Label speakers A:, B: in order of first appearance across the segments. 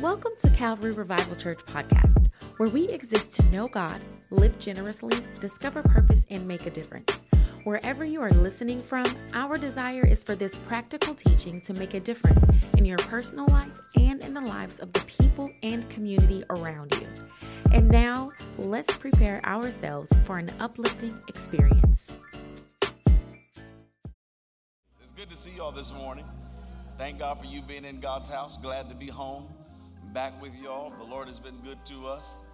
A: Welcome to Calvary Revival Church podcast, where we exist to know God, live generously, discover purpose, and make a difference. Wherever you are listening from, our desire is for this practical teaching to make a difference in your personal life and in the lives of the people and community around you. And now, let's prepare ourselves for an uplifting experience.
B: It's good to see you all this morning. Thank God for you being in God's house. Glad to be home, back with y'all. The Lord has been good to us.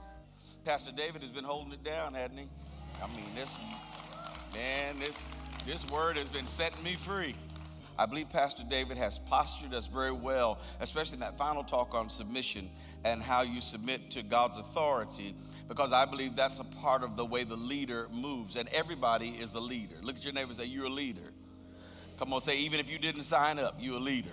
B: Pastor David has been holding it down, hadn't he? I mean, this man, this this word has been setting me free. I believe Pastor David has postured us very well, especially in that final talk on submission and how you submit to God's authority, because I believe that's a part of the way the leader moves. And everybody is a leader. Look at your neighbor and say, You're a leader. Come on, say, even if you didn't sign up, you're a leader.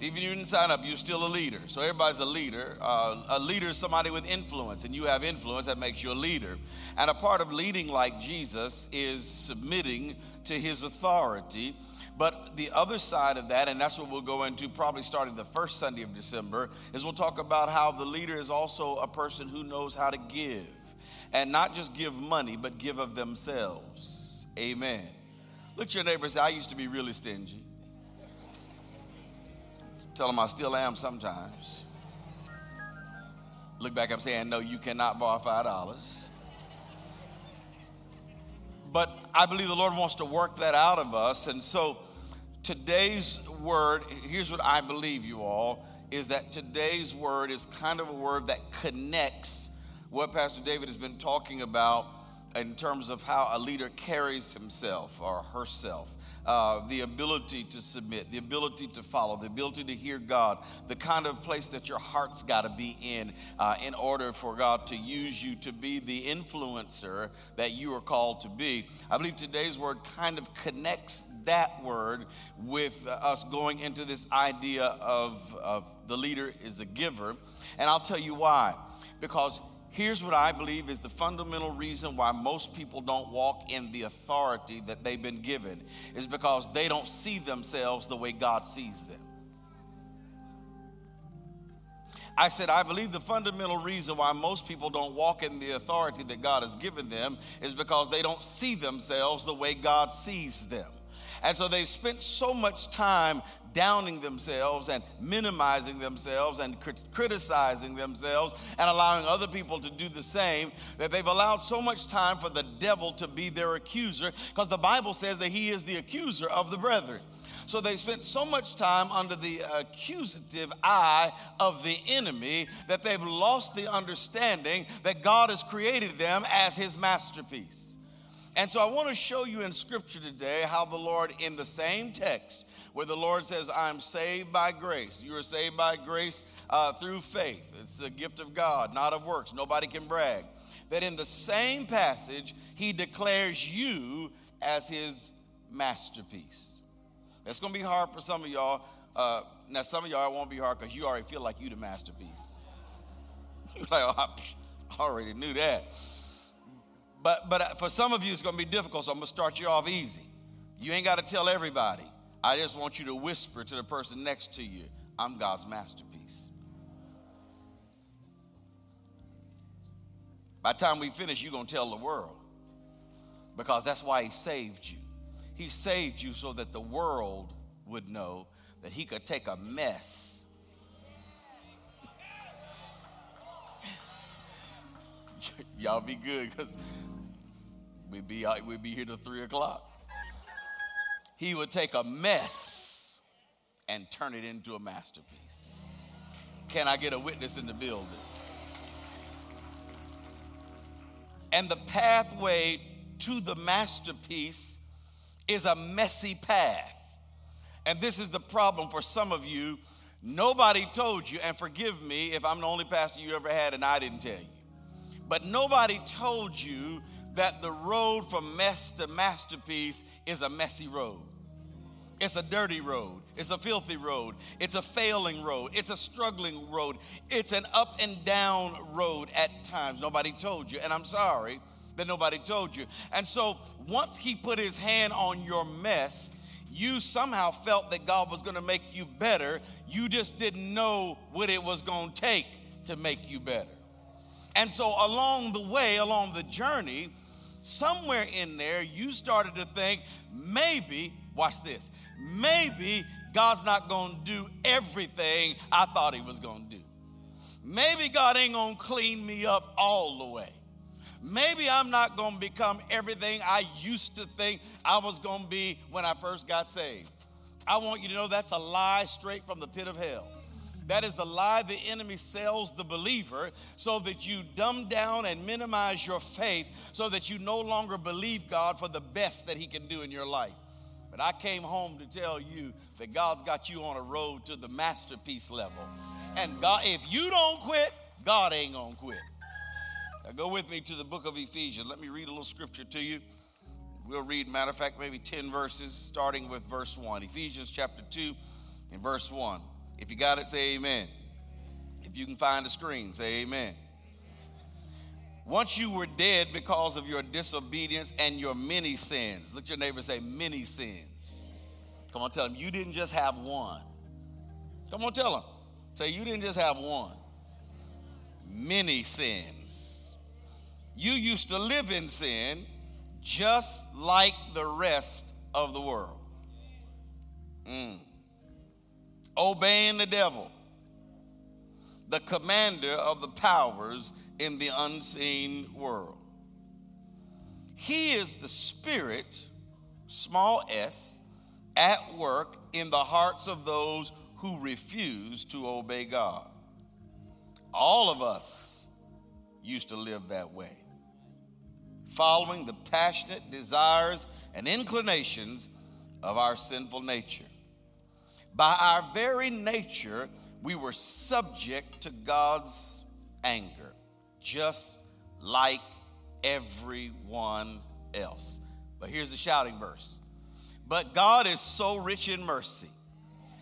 B: Even if you didn't sign up, you're still a leader. So everybody's a leader. Uh, a leader is somebody with influence, and you have influence that makes you a leader. And a part of leading like Jesus is submitting to his authority. But the other side of that, and that's what we'll go into probably starting the first Sunday of December, is we'll talk about how the leader is also a person who knows how to give. And not just give money, but give of themselves. Amen. Look at your neighbor and say, I used to be really stingy. Tell them I still am sometimes. Look back up saying, No, you cannot borrow $5. But I believe the Lord wants to work that out of us. And so today's word, here's what I believe, you all, is that today's word is kind of a word that connects what Pastor David has been talking about in terms of how a leader carries himself or herself. Uh, the ability to submit, the ability to follow, the ability to hear God, the kind of place that your heart's got to be in uh, in order for God to use you to be the influencer that you are called to be. I believe today's word kind of connects that word with us going into this idea of, of the leader is a giver. And I'll tell you why. Because Here's what I believe is the fundamental reason why most people don't walk in the authority that they've been given is because they don't see themselves the way God sees them. I said, I believe the fundamental reason why most people don't walk in the authority that God has given them is because they don't see themselves the way God sees them. And so they've spent so much time downing themselves and minimizing themselves and crit- criticizing themselves and allowing other people to do the same that they've allowed so much time for the devil to be their accuser because the Bible says that he is the accuser of the brethren. So they spent so much time under the accusative eye of the enemy that they've lost the understanding that God has created them as his masterpiece. And so I want to show you in scripture today how the Lord, in the same text, where the Lord says, I'm saved by grace. You are saved by grace uh, through faith. It's a gift of God, not of works. Nobody can brag. That in the same passage, he declares you as his masterpiece. That's going to be hard for some of y'all. Uh, now, some of y'all it won't be hard because you already feel like you the masterpiece. Like, oh, I already knew that. But, but uh, for some of you, it's going to be difficult, so I'm going to start you off easy. You ain't got to tell everybody. I just want you to whisper to the person next to you, I'm God's masterpiece. By the time we finish, you're going to tell the world because that's why He saved you. He saved you so that the world would know that He could take a mess. Y'all be good because we'd be, we'd be here till 3 o'clock he would take a mess and turn it into a masterpiece. Can I get a witness in the building? And the pathway to the masterpiece is a messy path. And this is the problem for some of you. Nobody told you, and forgive me if I'm the only pastor you ever had and I didn't tell you, but nobody told you that the road from mess to masterpiece is a messy road. It's a dirty road. It's a filthy road. It's a failing road. It's a struggling road. It's an up and down road at times. Nobody told you, and I'm sorry that nobody told you. And so once he put his hand on your mess, you somehow felt that God was going to make you better. You just didn't know what it was going to take to make you better. And so, along the way, along the journey, somewhere in there, you started to think maybe, watch this, maybe God's not going to do everything I thought He was going to do. Maybe God ain't going to clean me up all the way. Maybe I'm not going to become everything I used to think I was going to be when I first got saved. I want you to know that's a lie straight from the pit of hell. That is the lie the enemy sells the believer so that you dumb down and minimize your faith so that you no longer believe God for the best that He can do in your life. I came home to tell you that God's got you on a road to the masterpiece level. And God, if you don't quit, God ain't gonna quit. Now go with me to the book of Ephesians. Let me read a little scripture to you. We'll read, matter of fact, maybe 10 verses, starting with verse 1. Ephesians chapter 2 and verse 1. If you got it, say amen. If you can find the screen, say amen. Once you were dead because of your disobedience and your many sins. Look your neighbor say, many sins. Come on, tell him, you didn't just have one. Come on, tell him. Say, you didn't just have one. Many sins. You used to live in sin just like the rest of the world. Mm obeying the devil, the commander of the powers in the unseen world. He is the spirit, small s, at work in the hearts of those who refuse to obey God. All of us used to live that way, following the passionate desires and inclinations of our sinful nature. By our very nature, we were subject to God's anger, just like everyone else. But here's the shouting verse. But God is so rich in mercy.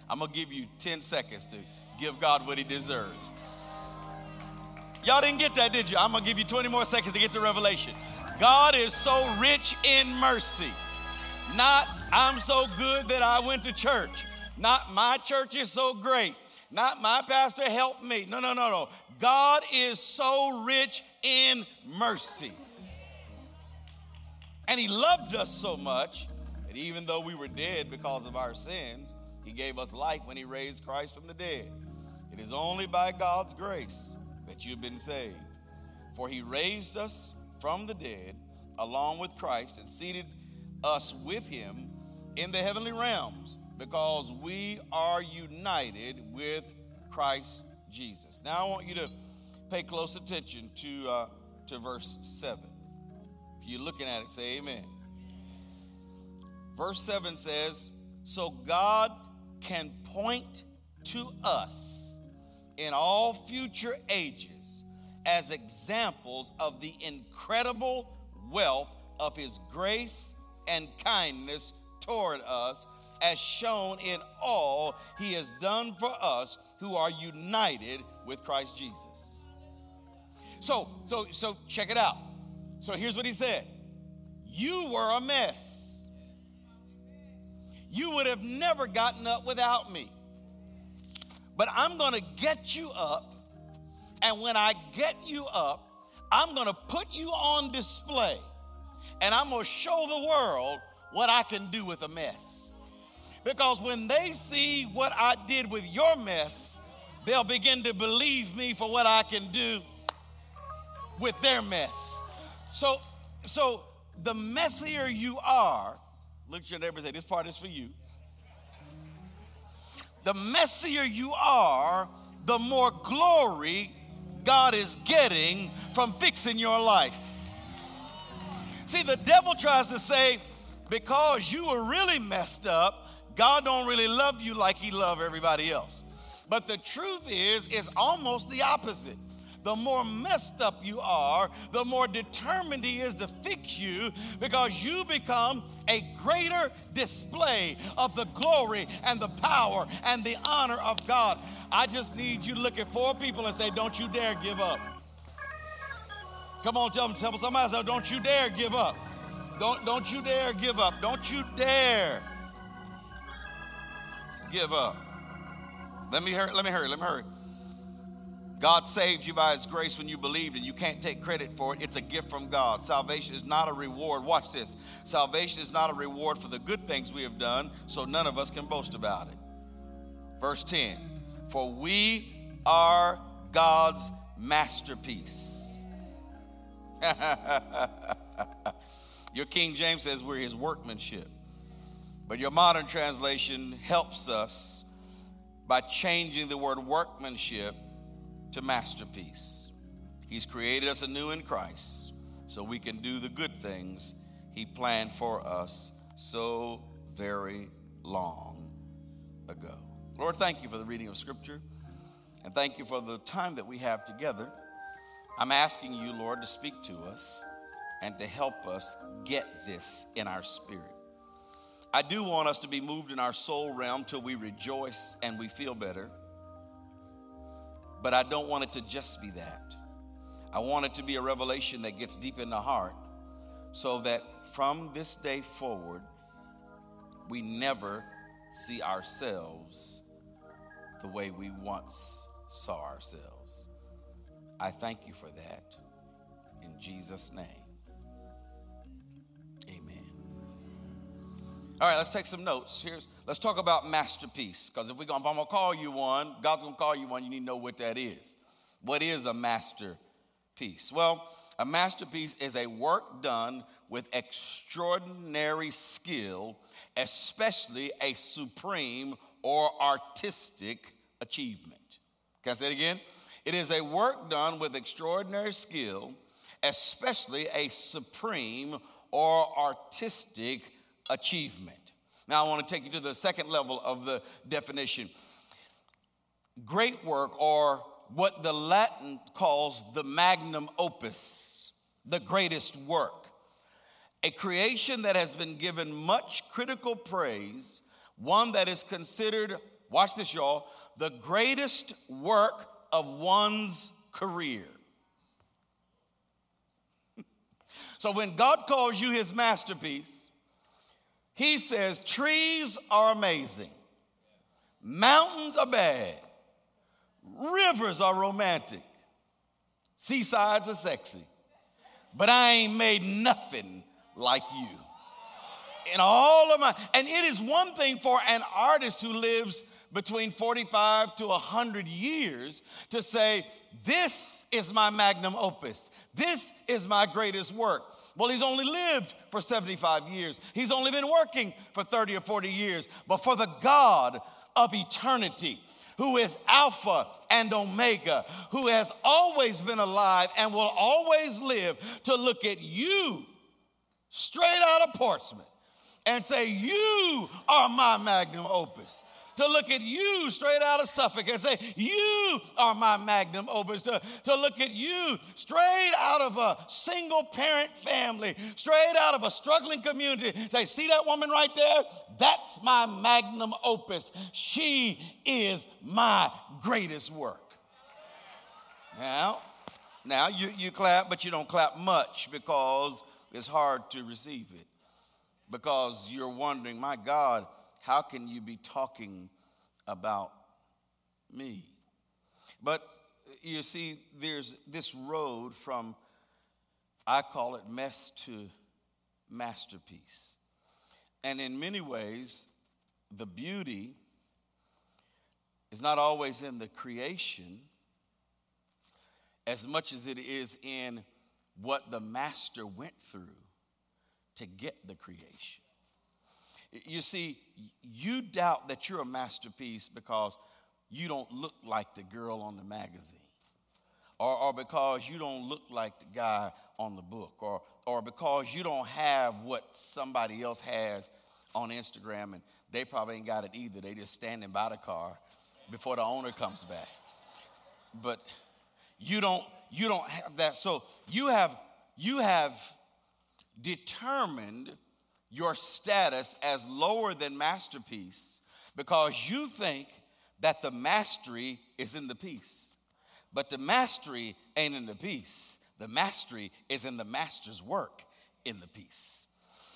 B: I'm going to give you 10 seconds to give God what he deserves. Y'all didn't get that, did you? I'm going to give you 20 more seconds to get the Revelation. God is so rich in mercy. Not, I'm so good that I went to church. Not my church is so great. Not my pastor helped me. No, no, no, no. God is so rich in mercy. And He loved us so much even though we were dead because of our sins, He gave us life when He raised Christ from the dead. It is only by God's grace that you've been saved. For He raised us from the dead along with Christ and seated us with Him in the heavenly realms because we are united with Christ Jesus. Now I want you to pay close attention to, uh, to verse 7. If you're looking at it, say amen. Verse 7 says, So God can point to us in all future ages as examples of the incredible wealth of his grace and kindness toward us as shown in all he has done for us who are united with Christ Jesus. So, so, so check it out. So here's what he said. You were a mess. You would have never gotten up without me. But I'm going to get you up. And when I get you up, I'm going to put you on display. And I'm going to show the world what I can do with a mess. Because when they see what I did with your mess, they'll begin to believe me for what I can do with their mess. So, so the messier you are, look at your neighbor and say, This part is for you. The messier you are, the more glory God is getting from fixing your life. See, the devil tries to say, because you were really messed up, God don't really love you like he love everybody else. But the truth is, it's almost the opposite. The more messed up you are, the more determined he is to fix you because you become a greater display of the glory and the power and the honor of God. I just need you to look at four people and say, Don't you dare give up. Come on, tell them, tell them somebody, say, Don't you dare give up. Don't, don't you dare give up. Don't you dare give up. Let me hurry, let me hurry, let me hurry. God saved you by His grace when you believed, and you can't take credit for it. It's a gift from God. Salvation is not a reward. Watch this. Salvation is not a reward for the good things we have done, so none of us can boast about it. Verse 10 For we are God's masterpiece. your King James says we're His workmanship, but your modern translation helps us by changing the word workmanship to masterpiece. He's created us anew in Christ so we can do the good things He planned for us so very long ago. Lord, thank you for the reading of Scripture and thank you for the time that we have together. I'm asking you, Lord, to speak to us and to help us get this in our spirit. I do want us to be moved in our soul realm till we rejoice and we feel better. But I don't want it to just be that. I want it to be a revelation that gets deep in the heart so that from this day forward, we never see ourselves the way we once saw ourselves. I thank you for that. In Jesus' name. All right, let's take some notes. Here's let's talk about masterpiece. Because if we if I'm gonna call you one, God's gonna call you one, you need to know what that is. What is a masterpiece? Well, a masterpiece is a work done with extraordinary skill, especially a supreme or artistic achievement. Can I say it again? It is a work done with extraordinary skill, especially a supreme or artistic achievement. Now, I want to take you to the second level of the definition. Great work, or what the Latin calls the magnum opus, the greatest work. A creation that has been given much critical praise, one that is considered, watch this, y'all, the greatest work of one's career. so when God calls you his masterpiece, he says, Trees are amazing, mountains are bad, rivers are romantic, seasides are sexy, but I ain't made nothing like you. In all of my, and it is one thing for an artist who lives between 45 to 100 years to say, This is my magnum opus. This is my greatest work. Well, he's only lived for 75 years, he's only been working for 30 or 40 years. But for the God of eternity, who is Alpha and Omega, who has always been alive and will always live, to look at you straight out of Portsmouth and say, You are my magnum opus to look at you straight out of Suffolk and say, You are my magnum opus, to, to look at you straight out of a single parent family, straight out of a struggling community. Say, See that woman right there? That's my magnum opus. She is my greatest work. Now, now you, you clap, but you don't clap much because it's hard to receive it. Because you're wondering, my God, how can you be talking about me? But you see, there's this road from, I call it mess to masterpiece. And in many ways, the beauty is not always in the creation as much as it is in what the master went through to get the creation. You see, you doubt that you're a masterpiece because you don't look like the girl on the magazine, or, or because you don't look like the guy on the book, or, or because you don't have what somebody else has on Instagram and they probably ain't got it either. They just standing by the car before the owner comes back. But you don't you don't have that. So you have you have determined your status as lower than masterpiece because you think that the mastery is in the piece. But the mastery ain't in the piece. The mastery is in the master's work in the piece.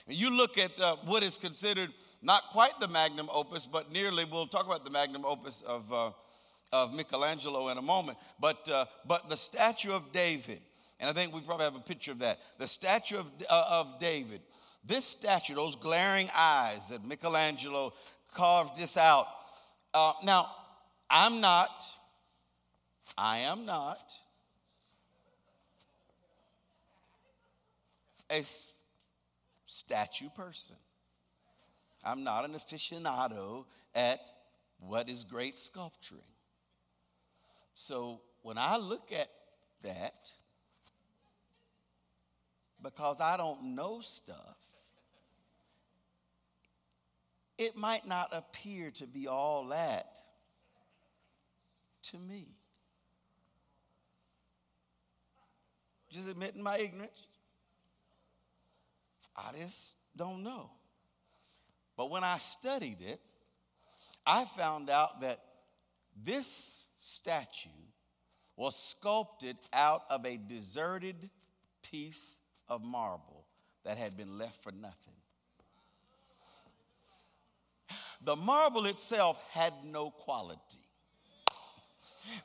B: You look at uh, what is considered not quite the magnum opus, but nearly, we'll talk about the magnum opus of, uh, of Michelangelo in a moment, but, uh, but the statue of David, and I think we probably have a picture of that. The statue of, uh, of David, this statue, those glaring eyes that Michelangelo carved this out. Uh, now, I'm not, I am not a statue person. I'm not an aficionado at what is great sculpturing. So when I look at that, because I don't know stuff, it might not appear to be all that to me. Just admitting my ignorance. I just don't know. But when I studied it, I found out that this statue was sculpted out of a deserted piece of marble that had been left for nothing. The marble itself had no quality.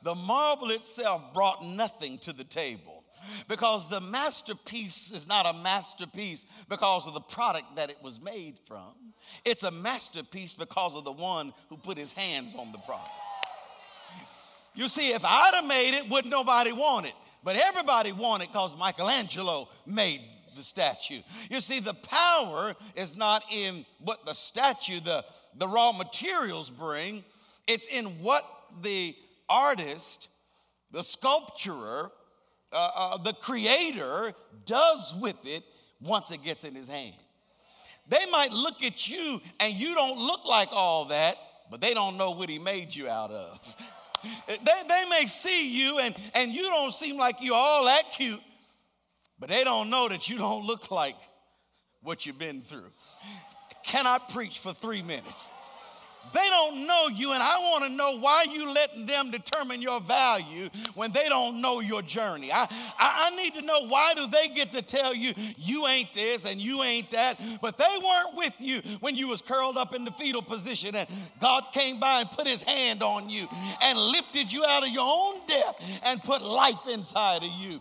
B: The marble itself brought nothing to the table because the masterpiece is not a masterpiece because of the product that it was made from. It's a masterpiece because of the one who put his hands on the product. You see, if I'd have made it, wouldn't nobody want it? But everybody wanted because Michelangelo made the statue. You see, the power is not in what the statue, the, the raw materials bring, it's in what the artist, the sculpturer, uh, uh, the creator does with it once it gets in his hand. They might look at you and you don't look like all that, but they don't know what he made you out of. they, they may see you and, and you don't seem like you're all that cute, but they don't know that you don't look like what you've been through. I preach for three minutes? They don't know you, and I want to know why you letting them determine your value when they don't know your journey. I, I, I, need to know why do they get to tell you you ain't this and you ain't that, but they weren't with you when you was curled up in the fetal position and God came by and put his hand on you and lifted you out of your own death and put life inside of you.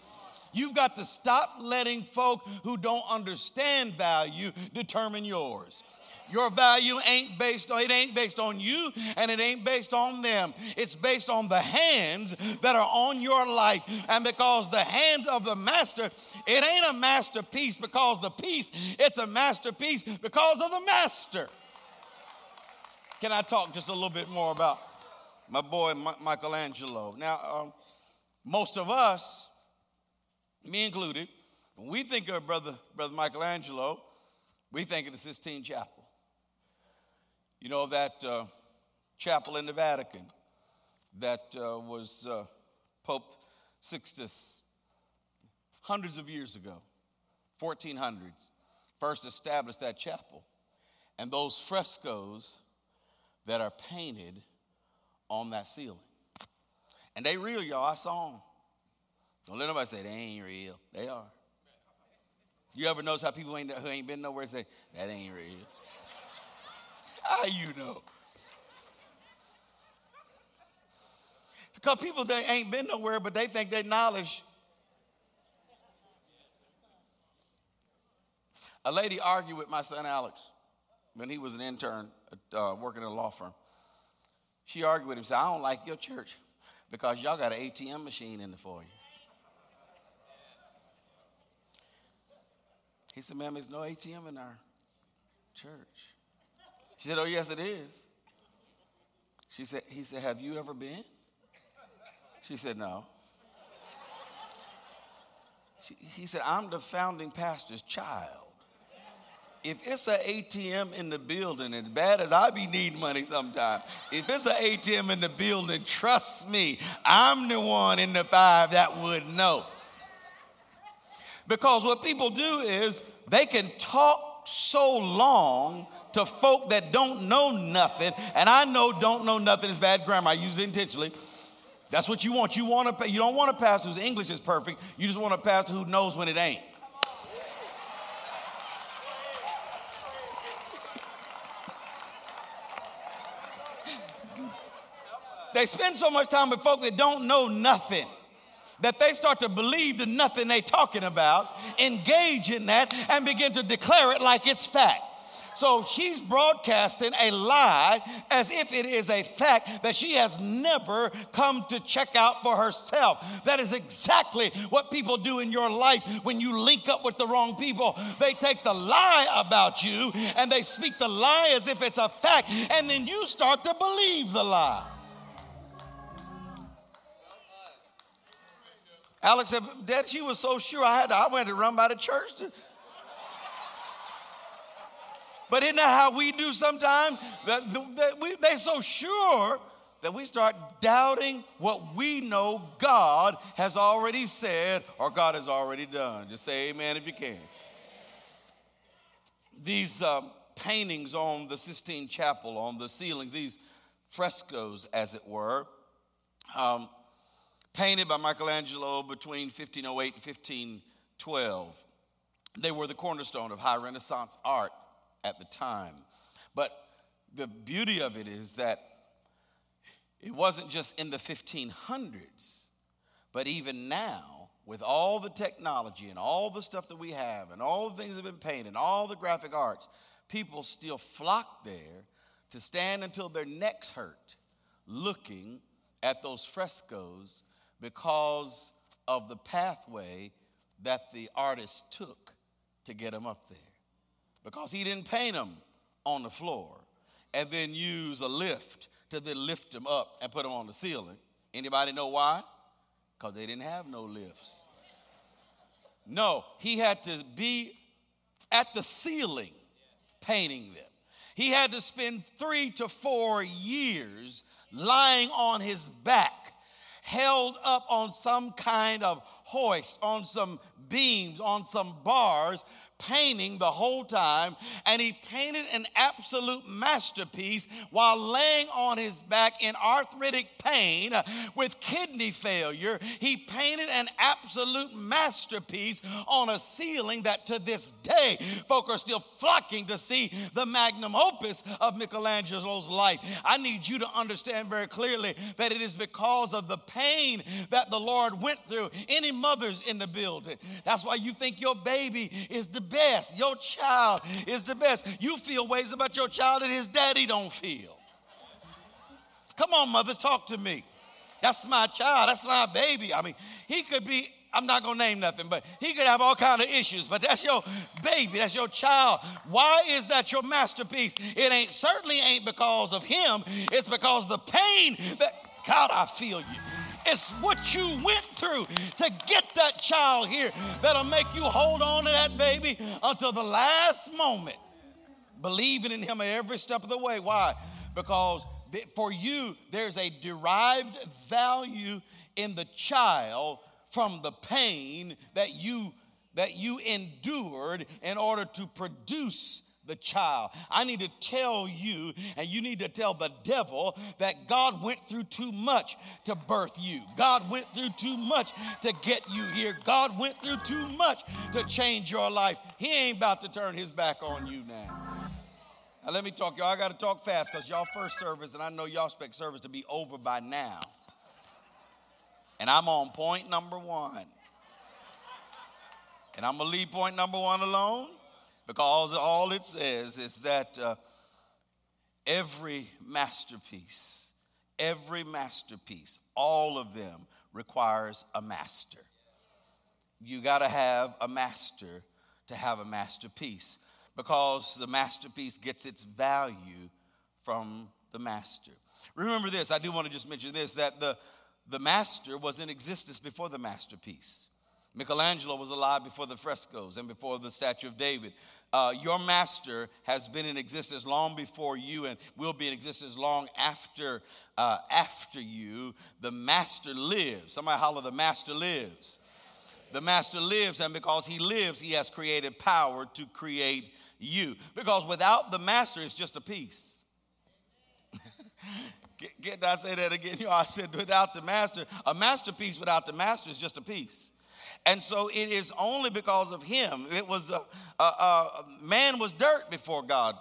B: You've got to stop letting folk who don't understand value determine yours. Your value ain't based on it ain't based on you and it ain't based on them. It's based on the hands that are on your life. And because the hands of the master, it ain't a masterpiece because the piece, it's a masterpiece because of the master. Can I talk just a little bit more about my boy Michelangelo? Now, um, most of us me included, when we think of brother, brother Michelangelo, we think of the Sistine Chapel. You know, that uh, chapel in the Vatican that uh, was uh, Pope Sixtus hundreds of years ago, 1400s, first established that chapel. And those frescoes that are painted on that ceiling. And they real, y'all. I saw them. Don't let nobody say they ain't real. They are. You ever notice how people ain't, who ain't been nowhere say, that ain't real? How you know? Because people they ain't been nowhere, but they think they knowledge. A lady argued with my son Alex when he was an intern uh, working in a law firm. She argued with him, said, I don't like your church because y'all got an ATM machine in the foyer. He said, Ma'am, there's no ATM in our church. She said, Oh, yes, it is. She said, He said, Have you ever been? She said, No. She, he said, I'm the founding pastor's child. If it's an ATM in the building, as bad as I be needing money sometimes, if it's an ATM in the building, trust me, I'm the one in the five that would know. Because what people do is they can talk so long to folk that don't know nothing. And I know don't know nothing is bad grammar. I use it intentionally. That's what you want. You want a, you don't want a pastor whose English is perfect. You just want a pastor who knows when it ain't. They spend so much time with folk that don't know nothing that they start to believe the nothing they are talking about, engage in that, and begin to declare it like it's fact. So she's broadcasting a lie as if it is a fact that she has never come to check out for herself. That is exactly what people do in your life when you link up with the wrong people. They take the lie about you and they speak the lie as if it's a fact, and then you start to believe the lie. Alex said, Dad, she was so sure I had to, I went to run by the church. To... But isn't that how we do sometimes? That, that we, they're so sure that we start doubting what we know God has already said or God has already done. Just say amen if you can. These um, paintings on the Sistine Chapel, on the ceilings, these frescoes, as it were, um, painted by Michelangelo between 1508 and 1512. They were the cornerstone of high Renaissance art at the time. But the beauty of it is that it wasn't just in the 1500s, but even now, with all the technology and all the stuff that we have, and all the things that have been painted, and all the graphic arts, people still flock there to stand until their necks hurt looking at those frescoes because of the pathway that the artist took to get them up there. Because he didn't paint them on the floor and then use a lift to then lift them up and put them on the ceiling. Anybody know why? Because they didn't have no lifts. No, he had to be at the ceiling painting them. He had to spend three to four years lying on his back held up on some kind of hoist, on some beams, on some bars painting the whole time, and he painted an absolute masterpiece while laying on his back in arthritic pain with kidney failure. He painted an absolute masterpiece on a ceiling that to this day folk are still flocking to see the magnum opus of Michelangelo's life. I need you to understand very clearly that it is because of the pain that the Lord went through. Any mothers in the building, that's why you think your baby is the best. Your child is the best. You feel ways about your child that his daddy don't feel. Come on, mother, talk to me. That's my child. That's my baby. I mean, he could be I'm not gonna name nothing, but he could have all kind of issues. But that's your baby, that's your child. Why is that your masterpiece? It ain't certainly ain't because of him. It's because the pain that God, I feel you. It's what you went through to get that child here that'll make you hold on to that baby until the last moment, believing in him every step of the way. Why? Because for you, there's a derived value in the child from the pain that you that you endured in order to produce the child. I need to tell you, and you need to tell the devil, that God went through too much to birth you. God went through too much to get you here. God went through too much to change your life. He ain't about to turn his back on you now. Now, let me talk, y'all. I got to talk fast because y'all first service, and I know y'all expect service to be over by now. And I'm on point number one. And I'm going to leave point number one alone because all it says is that uh, every masterpiece, every masterpiece, all of them requires a master. You got to have a master to have a masterpiece because the masterpiece gets its value from the master. Remember this, I do want to just mention this that the, the master was in existence before the masterpiece. Michelangelo was alive before the frescoes and before the statue of David. Uh, your master has been in existence long before you and will be in existence long after uh, after you. The master lives. Somebody holler, the master lives. The master lives, and because he lives, he has created power to create you. Because without the master, it's just a piece. get, get, I say that again? You know, I said without the master, a masterpiece without the master is just a piece. And so it is only because of him. It was, a, a, a, man was dirt before God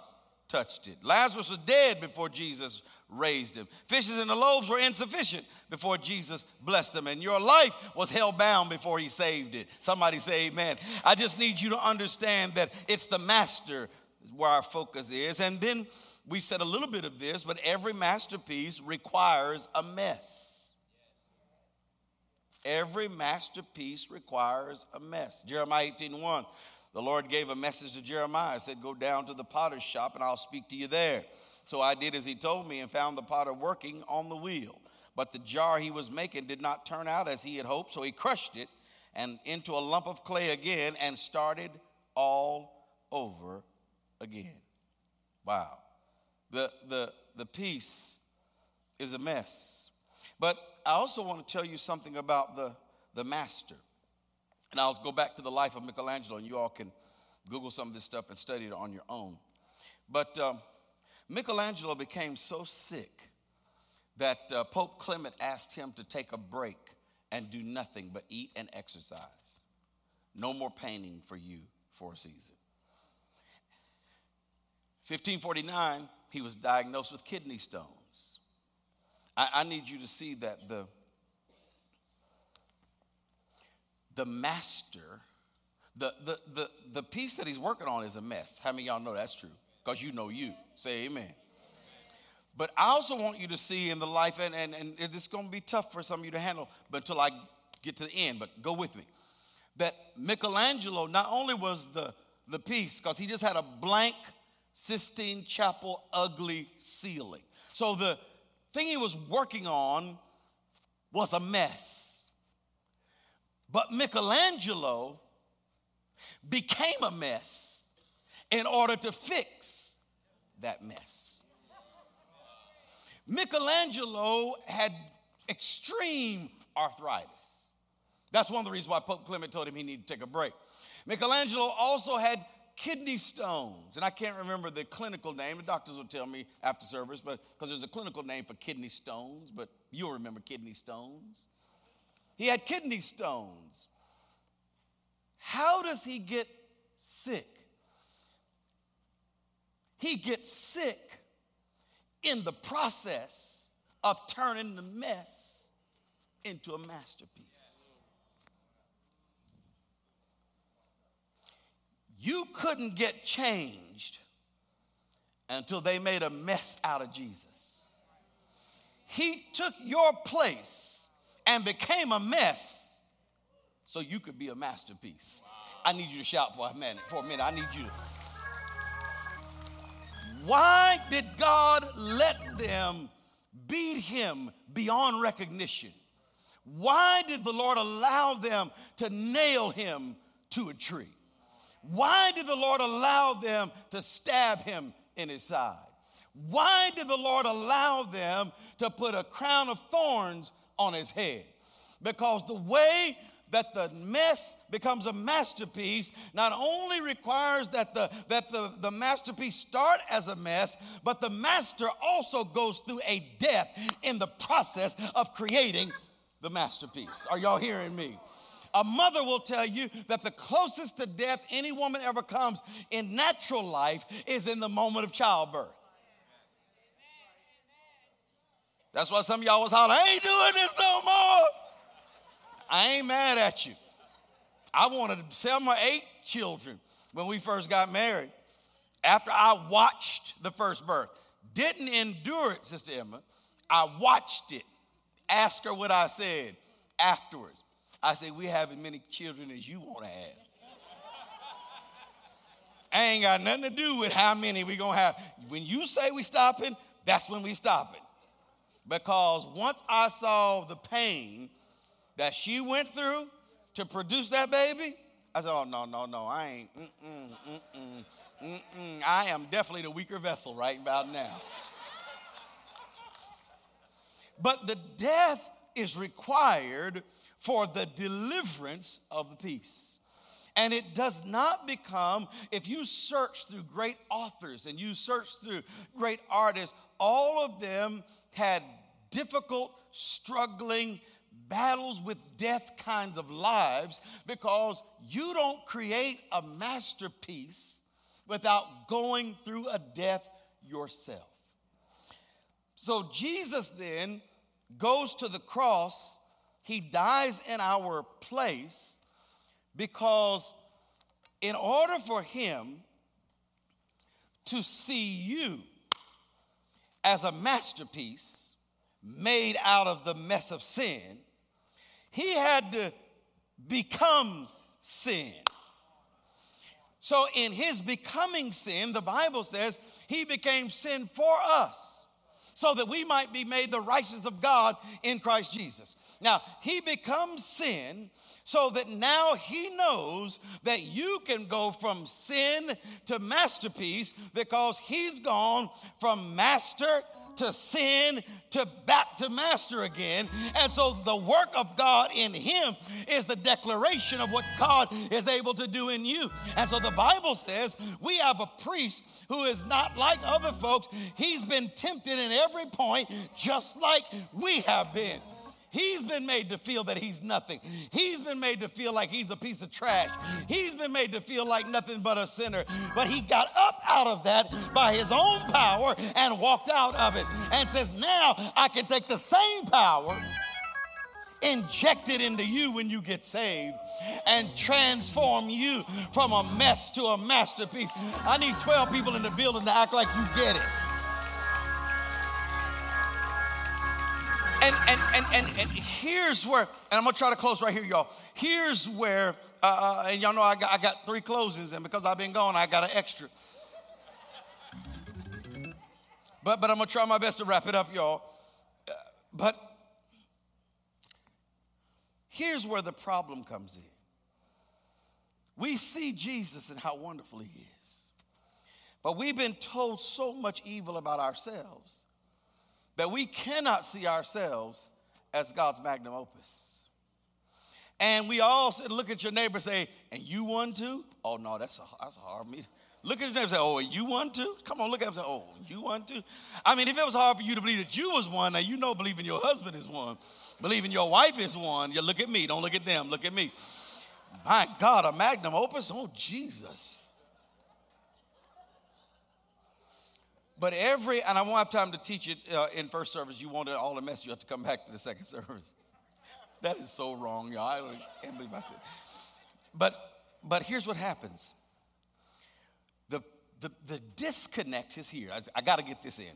B: touched it. Lazarus was dead before Jesus raised him. Fishes and the loaves were insufficient before Jesus blessed them. And your life was held bound before he saved it. Somebody say amen. I just need you to understand that it's the master where our focus is. And then we said a little bit of this, but every masterpiece requires a mess. Every masterpiece requires a mess. Jeremiah 18 1. The Lord gave a message to Jeremiah, said, Go down to the potter's shop and I'll speak to you there. So I did as he told me and found the potter working on the wheel. But the jar he was making did not turn out as he had hoped, so he crushed it and into a lump of clay again and started all over again. Wow. The, the, the piece is a mess. But I also want to tell you something about the, the master. And I'll go back to the life of Michelangelo, and you all can Google some of this stuff and study it on your own. But um, Michelangelo became so sick that uh, Pope Clement asked him to take a break and do nothing but eat and exercise. No more painting for you for a season. 1549, he was diagnosed with kidney stones. I, I need you to see that the, the master, the, the, the, the piece that he's working on is a mess. How many y'all know that's true? Because you know you. Say amen. But I also want you to see in the life, and, and, and it's going to be tough for some of you to handle, but until I get to the end, but go with me. That Michelangelo not only was the, the piece, because he just had a blank Sistine Chapel ugly ceiling. So the thing he was working on was a mess. But Michelangelo became a mess in order to fix that mess. Michelangelo had extreme arthritis. That's one of the reasons why Pope Clement told him he needed to take a break. Michelangelo also had kidney stones. And I can't remember the clinical name. The doctors will tell me after service, but because there's a clinical name for kidney stones, but you'll remember kidney stones. He had kidney stones. How does he get sick? He gets sick in the process of turning the mess into a masterpiece. You couldn't get changed until they made a mess out of Jesus. He took your place and became a mess so you could be a masterpiece. I need you to shout for a minute. For a minute, I need you to. Why did God let them beat him beyond recognition? Why did the Lord allow them to nail him to a tree? Why did the Lord allow them to stab him in his side? Why did the Lord allow them to put a crown of thorns on his head? Because the way that the mess becomes a masterpiece not only requires that the that the, the masterpiece start as a mess but the master also goes through a death in the process of creating the masterpiece are y'all hearing me a mother will tell you that the closest to death any woman ever comes in natural life is in the moment of childbirth that's why some of y'all was hollering, I ain't doing this no more. I ain't mad at you. I wanted to sell my eight children when we first got married. After I watched the first birth, didn't endure it, Sister Emma. I watched it. Ask her what I said afterwards. I said, We have as many children as you want to have. I ain't got nothing to do with how many we gonna have. When you say we stopping, that's when we stopping. Because once I saw the pain that she went through to produce that baby, I said, oh, no, no, no, I ain't, mm-mm, mm-mm, mm-mm. I am definitely the weaker vessel right about now. but the death is required for the deliverance of the peace. And it does not become, if you search through great authors and you search through great artists, all of them had difficult, struggling, battles with death kinds of lives because you don't create a masterpiece without going through a death yourself. So Jesus then goes to the cross, he dies in our place because in order for him to see you as a masterpiece made out of the mess of sin, he had to become sin. So, in his becoming sin, the Bible says he became sin for us so that we might be made the righteousness of God in Christ Jesus. Now, he becomes sin so that now he knows that you can go from sin to masterpiece because he's gone from master to sin to back to master again. And so the work of God in him is the declaration of what God is able to do in you. And so the Bible says we have a priest who is not like other folks. He's been tempted in every point, just like we have been. He's been made to feel that he's nothing. He's been made to feel like he's a piece of trash. He's been made to feel like nothing but a sinner. But he got up out of that by his own power and walked out of it and says, Now I can take the same power inject it into you when you get saved and transform you from a mess to a masterpiece. I need 12 people in the building to act like you get it. And, and, and, and, and here's where, and I'm gonna try to close right here, y'all. Here's where, uh, uh, and y'all know I got, I got three closings, and because I've been gone, I got an extra. But, but I'm gonna try my best to wrap it up, y'all. Uh, but here's where the problem comes in. We see Jesus and how wonderful he is. But we've been told so much evil about ourselves that we cannot see ourselves as God's magnum opus. And we all sit and look at your neighbor and say, and you won too? Oh, no, that's, a, that's a hard me. Look at your neighbor and say, oh, you won too? Come on, look at him and say, oh, you won too? I mean, if it was hard for you to believe that you was one, now you know believing your husband is one. Believing your wife is one. You look at me, don't look at them, look at me. My God, a magnum opus? Oh, Jesus. But every, and I won't have time to teach it uh, in first service. You want it all a mess. You have to come back to the second service. that is so wrong, y'all. I can't believe I said. But, but here's what happens. The, the, the disconnect is here. I, I got to get this in.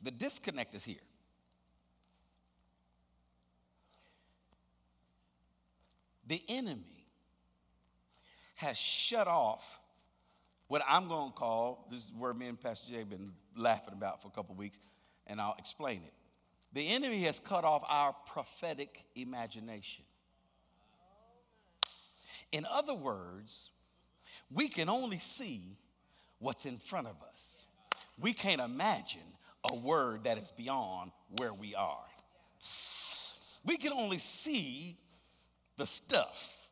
B: The disconnect is here. The enemy has shut off what I'm going to call this is where me and Pastor Jay have been laughing about for a couple weeks, and I'll explain it. The enemy has cut off our prophetic imagination. In other words, we can only see what's in front of us. We can't imagine a word that is beyond where we are. We can only see the stuff.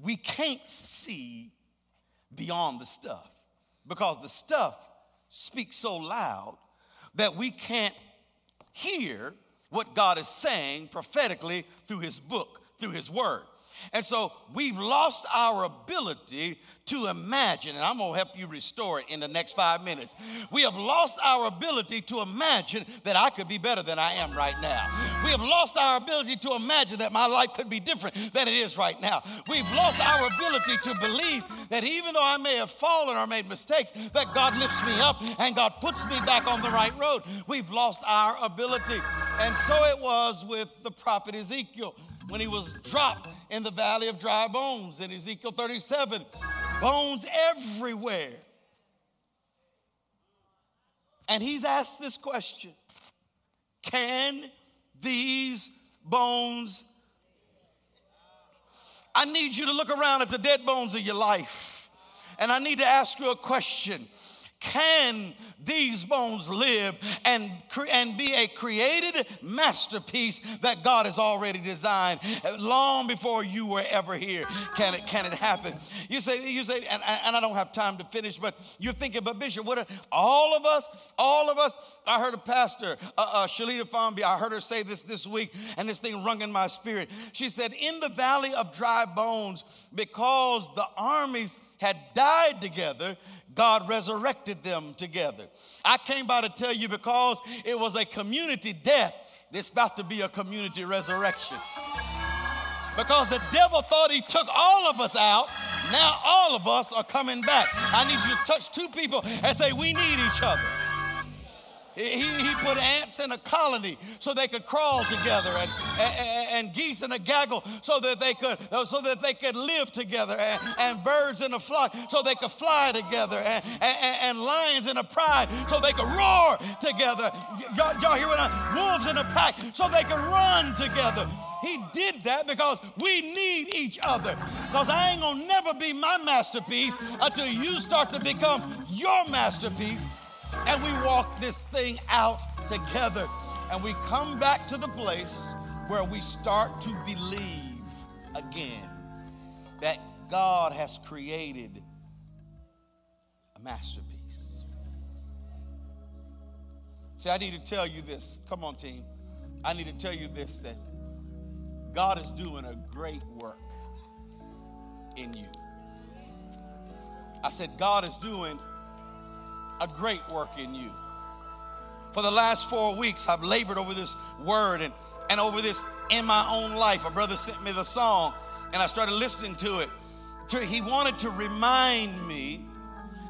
B: We can't see beyond the stuff because the stuff speaks so loud that we can't hear what God is saying prophetically through His book, through His word. And so we've lost our ability to imagine, and I'm gonna help you restore it in the next five minutes. We have lost our ability to imagine that I could be better than I am right now. We have lost our ability to imagine that my life could be different than it is right now. We've lost our ability to believe that even though I may have fallen or made mistakes, that God lifts me up and God puts me back on the right road. We've lost our ability. And so it was with the prophet Ezekiel when he was dropped in the valley of dry bones in Ezekiel 37. Bones everywhere. And he's asked this question Can these bones? I need you to look around at the dead bones of your life. And I need to ask you a question can these bones live and, and be a created masterpiece that God has already designed long before you were ever here? Can it, can it happen? You say, you say, and, and I don't have time to finish, but you're thinking, but Bishop, what all of us, all of us, I heard a pastor, uh, uh, Shalita Fombi, I heard her say this this week, and this thing rung in my spirit. She said, in the valley of dry bones, because the armies had died together, God resurrected them together. I came by to tell you because it was a community death, it's about to be a community resurrection. Because the devil thought he took all of us out. Now all of us are coming back. I need you to touch two people and say, We need each other. He, he put ants in a colony so they could crawl together and, and, and, geese in a gaggle so that they could, so that they could live together and, and birds in a flock so they could fly together and, and, lions in a pride so they could roar together. Y'all, y'all hear what I'm, wolves in a pack so they could run together. He did that because we need each other. Because I ain't gonna never be my masterpiece until you start to become your masterpiece and we walk this thing out together. And we come back to the place where we start to believe again that God has created a masterpiece. See, I need to tell you this. Come on, team. I need to tell you this that God is doing a great work in you. I said, God is doing a great work in you. For the last four weeks, I've labored over this word and, and over this in my own life. A brother sent me the song, and I started listening to it. He wanted to remind me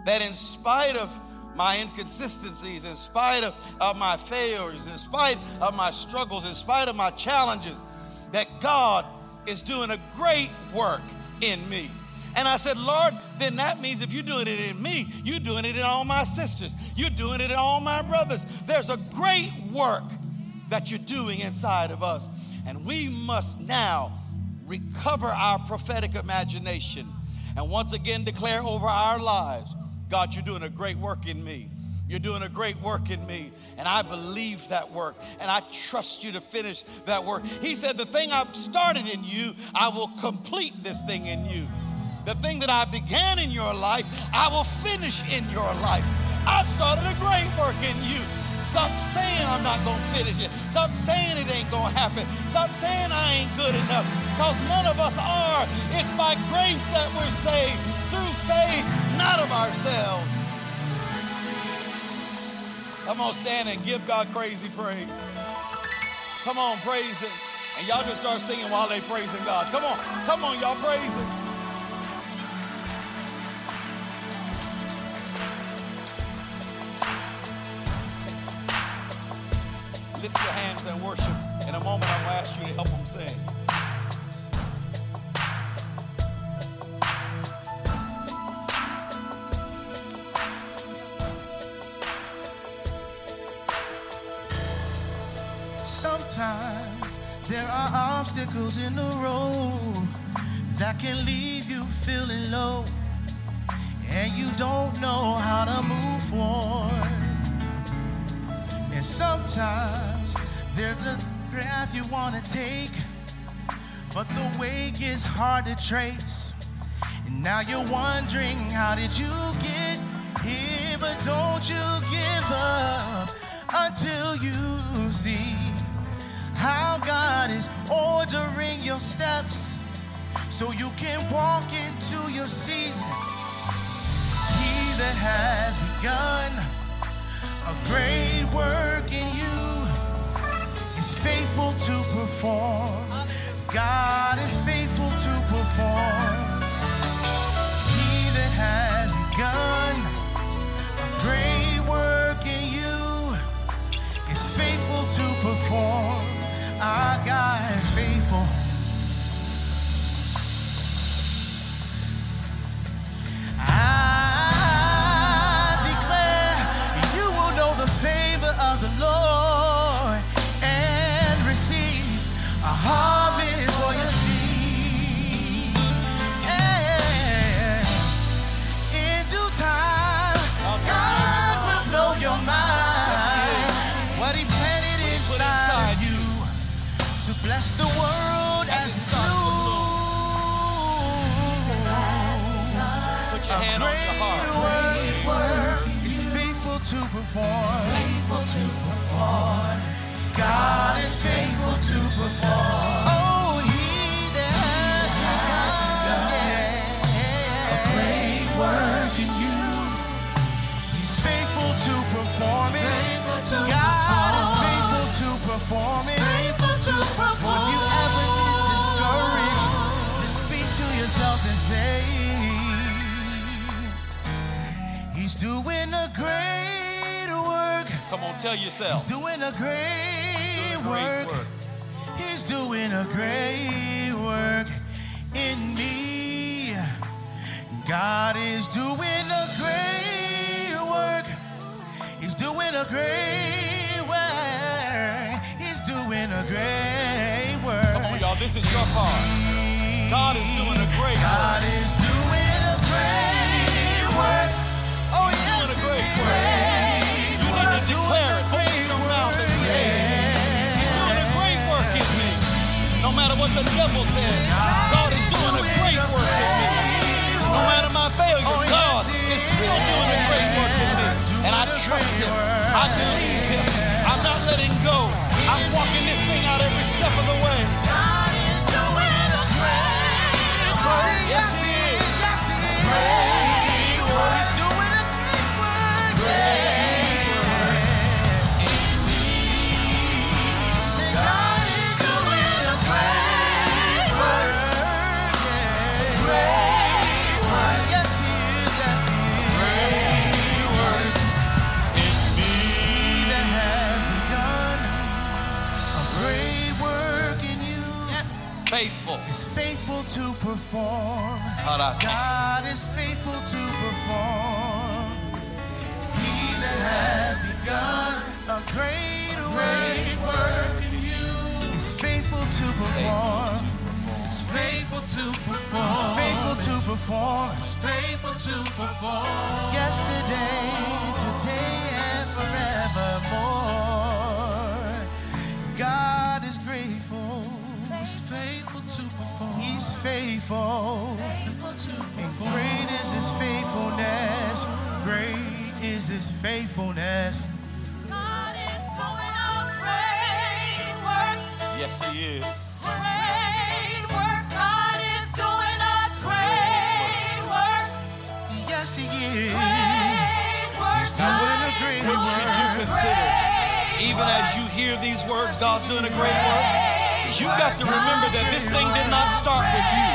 B: that in spite of my inconsistencies, in spite of, of my failures, in spite of my struggles, in spite of my challenges, that God is doing a great work in me. And I said, Lord, then that means if you're doing it in me, you're doing it in all my sisters, you're doing it in all my brothers. There's a great work that you're doing inside of us. And we must now recover our prophetic imagination and once again declare over our lives God, you're doing a great work in me. You're doing a great work in me, and I believe that work, and I trust you to finish that work. He said, The thing I've started in you, I will complete this thing in you. The thing that I began in your life, I will finish in your life. I've started a great work in you. Stop saying I'm not going to finish it. Stop saying it ain't going to happen. Stop saying I ain't good enough. Because none of us are. It's by grace that we're saved through faith, not of ourselves. Come on, stand and give God crazy praise. Come on, praise Him. And y'all just start singing while they praising God. Come on, come on, y'all praise Him. Lift your hands and worship. In a moment, I'll ask you to help them sing.
C: Sometimes there are obstacles in the road that can leave you feeling low, and you don't know how to move forward. And sometimes there's a path you want to take, but the way gets hard to trace. And now you're wondering, how did you get here? But don't you give up until you see how God is ordering your steps so you can walk into your season. He that has begun a great work is faithful to perform. God is faithful to perform. He that has begun a great work in you is faithful to perform. Our God is faithful. God is faithful to perform. Oh,
B: he a great work in you,
C: he's faithful to perform
D: it.
C: God is faithful to perform it.
D: You ever just speak to yourself and
C: say, He's doing a great work.
B: Come on, tell yourself.
C: He's doing a great
B: great
C: work. He's doing a great work in me. God is doing a great work. He's doing a great work. He's doing a great work.
B: Come on, y'all. This is your part. God is doing a great
C: God
B: work.
C: God is doing a great work. Oh,
B: He's
C: yes,
B: doing a great work. Matter what the devil says, God is doing a great work in me. No matter my failure,
C: Oh,
B: God is still doing a great work in me. And I trust Him. I believe
C: perform.
B: God, I thank
C: God is faithful to perform. He that has begun a great, work in you is faithful to perform. Is faithful to perform. Is faithful to perform. Is faithful to perform. Yesterday, today, and forevermore. Faithful to perform. He's faithful. And great is his faithfulness. Great is his faithfulness.
D: God is doing a great work,
B: Yes, He is.
D: great work. God is doing a great work,
C: Yes, he is.
D: great work.
C: doing a great
B: What should you consider? Even as you hear these words, God's doing a great work. You got to remember that this thing did not start with you.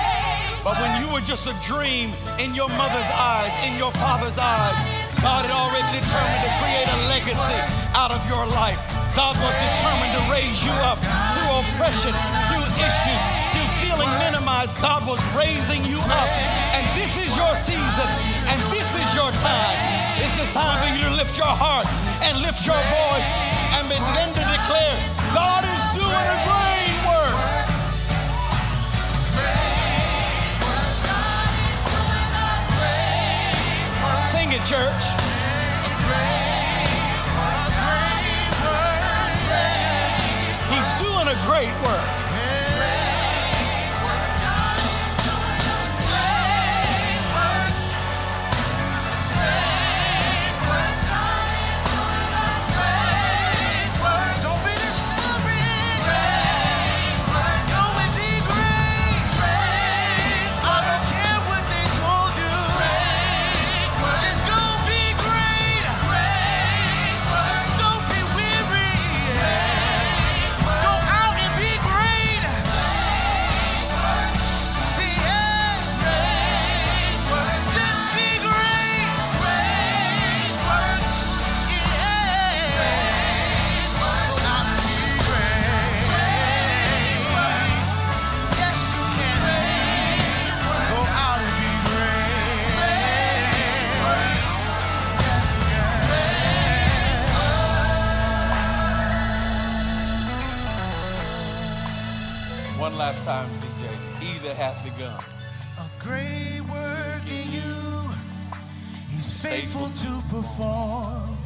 B: But when you were just a dream in your mother's eyes, in your father's eyes, God had already determined to create a legacy out of your life. God was determined to raise you up through oppression, through issues, through feeling minimized. God was raising you up. And this is your season, and this is your time. This is time for you to lift your heart and lift your voice and begin to declare, God is doing a Sing church. He's doing a great work.
C: Faithful to perform.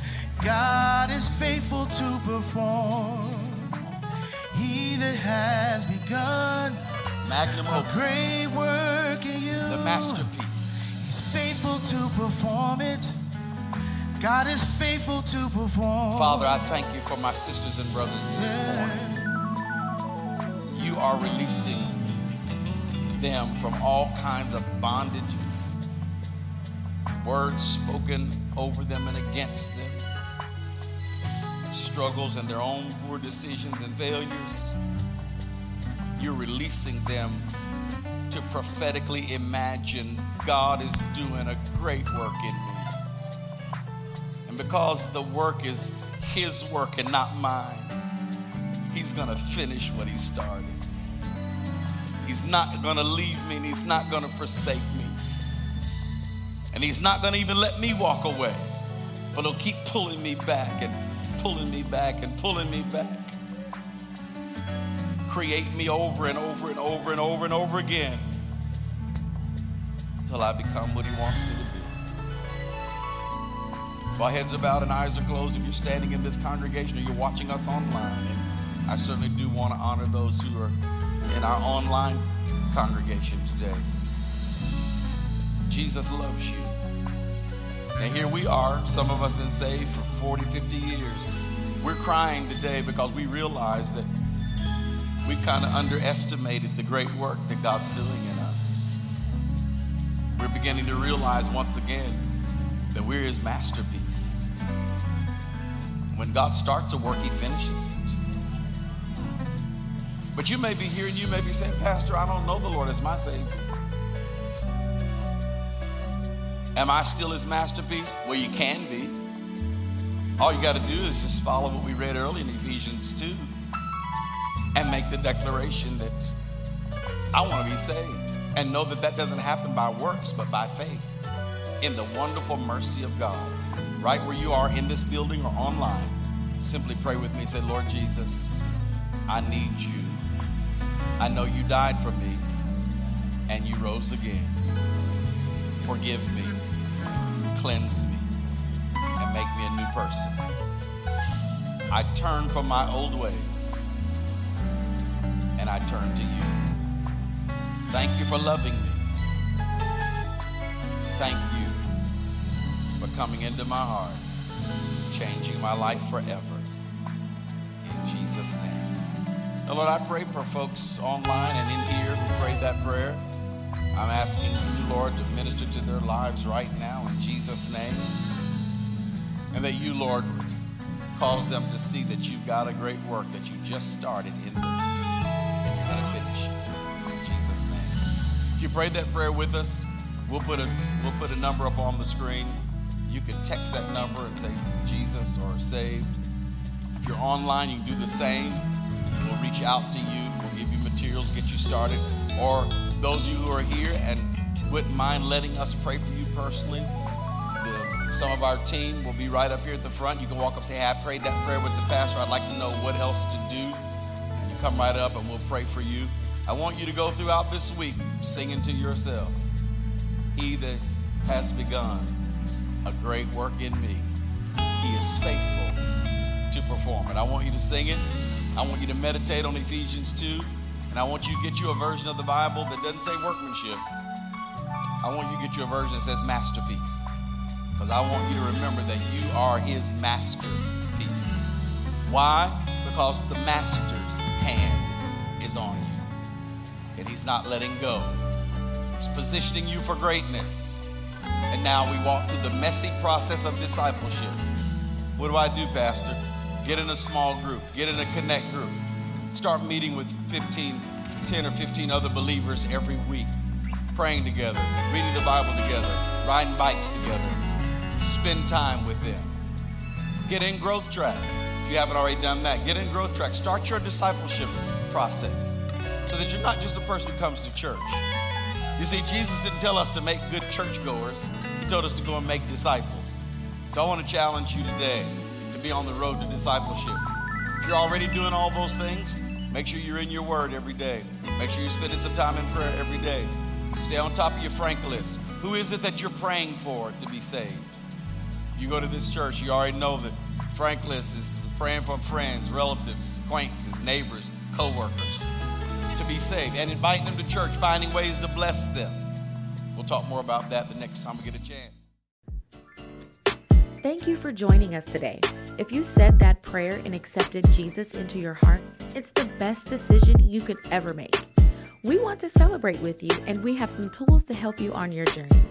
C: God is faithful to perform. He that has begun
B: Magnum
C: a
B: opus.
C: great work in you.
B: The masterpiece.
C: He's faithful to perform it. God is faithful to perform.
B: Father, I thank you for my sisters and brothers this morning. You are releasing them from all kinds of bondages, words spoken over them and against them, struggles and their own poor decisions and failures. You're releasing them to prophetically imagine God is doing a great work in me. And because the work is His work and not mine, He's going to finish what He started. He's not going to leave me and He's not going to forsake me. And He's not going to even let me walk away, but He'll keep pulling me back and pulling me back and pulling me back. Create me over and over and over and over and over again until I become what He wants me to be. While heads are bowed and eyes are closed, if you're standing in this congregation or you're watching us online, and I certainly do want to honor those who are in our online congregation today. Jesus loves you. And here we are, some of us been saved for 40, 50 years. We're crying today because we realize that we kind of underestimated the great work that God's doing in us. We're beginning to realize once again that we're his masterpiece. When God starts a work, he finishes it. But you may be here and you may be saying, Pastor, I don't know the Lord as my Savior. Am I still his masterpiece? Well, you can be. All you got to do is just follow what we read early in Ephesians 2 and make the declaration that I want to be saved. And know that that doesn't happen by works, but by faith in the wonderful mercy of God. Right where you are in this building or online, simply pray with me. Say, Lord Jesus, I need you. I know you died for me and you rose again. Forgive me, cleanse me, and make me a new person. I turn from my old ways and I turn to you. Thank you for loving me. Thank you for coming into my heart, changing my life forever. In Jesus' name. Now, Lord, I pray for folks online and in here who prayed that prayer. I'm asking you, Lord, to minister to their lives right now in Jesus' name. And that you, Lord, cause them to see that you've got a great work that you just started in them. And you're going to finish in Jesus' name. If you prayed that prayer with us, we'll put a, we'll put a number up on the screen. You can text that number and say Jesus or saved. If you're online, you can do the same. We'll reach out to you. We'll give you materials, get you started. Or those of you who are here and wouldn't mind letting us pray for you personally, the, some of our team will be right up here at the front. You can walk up and say, Hey, I prayed that prayer with the pastor. I'd like to know what else to do. And you come right up and we'll pray for you. I want you to go throughout this week singing to yourself. He that has begun a great work in me, he is faithful to perform it. I want you to sing it. I want you to meditate on Ephesians 2. And I want you to get you a version of the Bible that doesn't say workmanship. I want you to get you a version that says masterpiece. Because I want you to remember that you are his masterpiece. Why? Because the master's hand is on you. And he's not letting go. He's positioning you for greatness. And now we walk through the messy process of discipleship. What do I do, Pastor? Get in a small group, get in a connect group. Start meeting with 15, 10 or 15 other believers every week, praying together, reading the Bible together, riding bikes together. Spend time with them. Get in growth track. If you haven't already done that, get in growth track. Start your discipleship process so that you're not just a person who comes to church. You see, Jesus didn't tell us to make good churchgoers, He told us to go and make disciples. So I want to challenge you today to be on the road to discipleship. If you're already doing all those things, make sure you're in your word every day. Make sure you're spending some time in prayer every day. Stay on top of your FRANC list. Who is it that you're praying for to be saved? If you go to this church, you already know that FRANC list is praying for friends, relatives, acquaintances, neighbors, co-workers to be saved and inviting them to church, finding ways to bless them. We'll talk more about that the next time we get a chance.
A: Thank you for joining us today. If you said that prayer and accepted Jesus into your heart, it's the best decision you could ever make. We want to celebrate with you, and we have some tools to help you on your journey.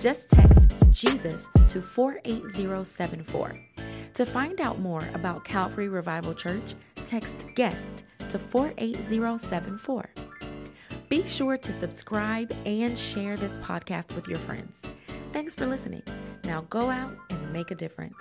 A: Just text Jesus to 48074. To find out more about Calvary Revival Church, text guest to 48074. Be sure to subscribe and share this podcast with your friends. Thanks for listening. Now go out and make a difference.